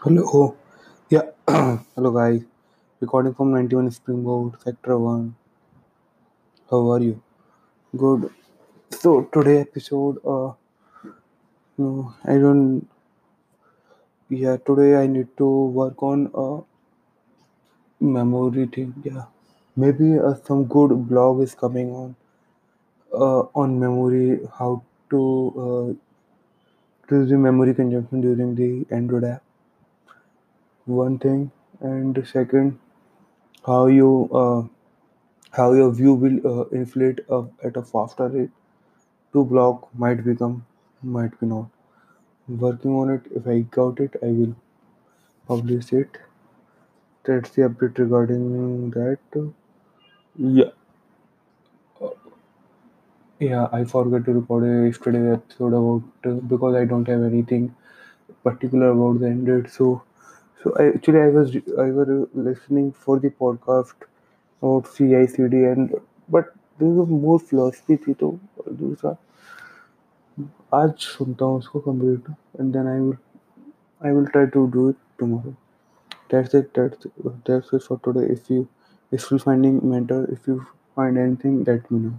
Hello. Yeah. Hello, guys. Recording from 91 Springboard, Sector 1. How are you? Good. So, today episode, uh, no, I don't, yeah, today I need to work on uh, memory thing. Yeah. Maybe uh, some good blog is coming on, uh, on memory, how to uh, reduce the memory consumption during the Android app. One thing. And second, how you, uh, how your view will uh, inflate uh, at a faster rate. To block might become might be not. Working on it if i got it i will publish it. That's the update regarding that. Yeah. Yeah i forgot to record a yesterday episode about uh, because i don't have anything particular about the android so so I, actually i was i was uh, listening for the podcast about cicd and but there was more philosophy थी तो दूसरा आज सुनता हूँ उसको complete and then I will I will try to do it tomorrow. That's it. That's that's it for today. If you if you finding mentor, if you find anything, let me know.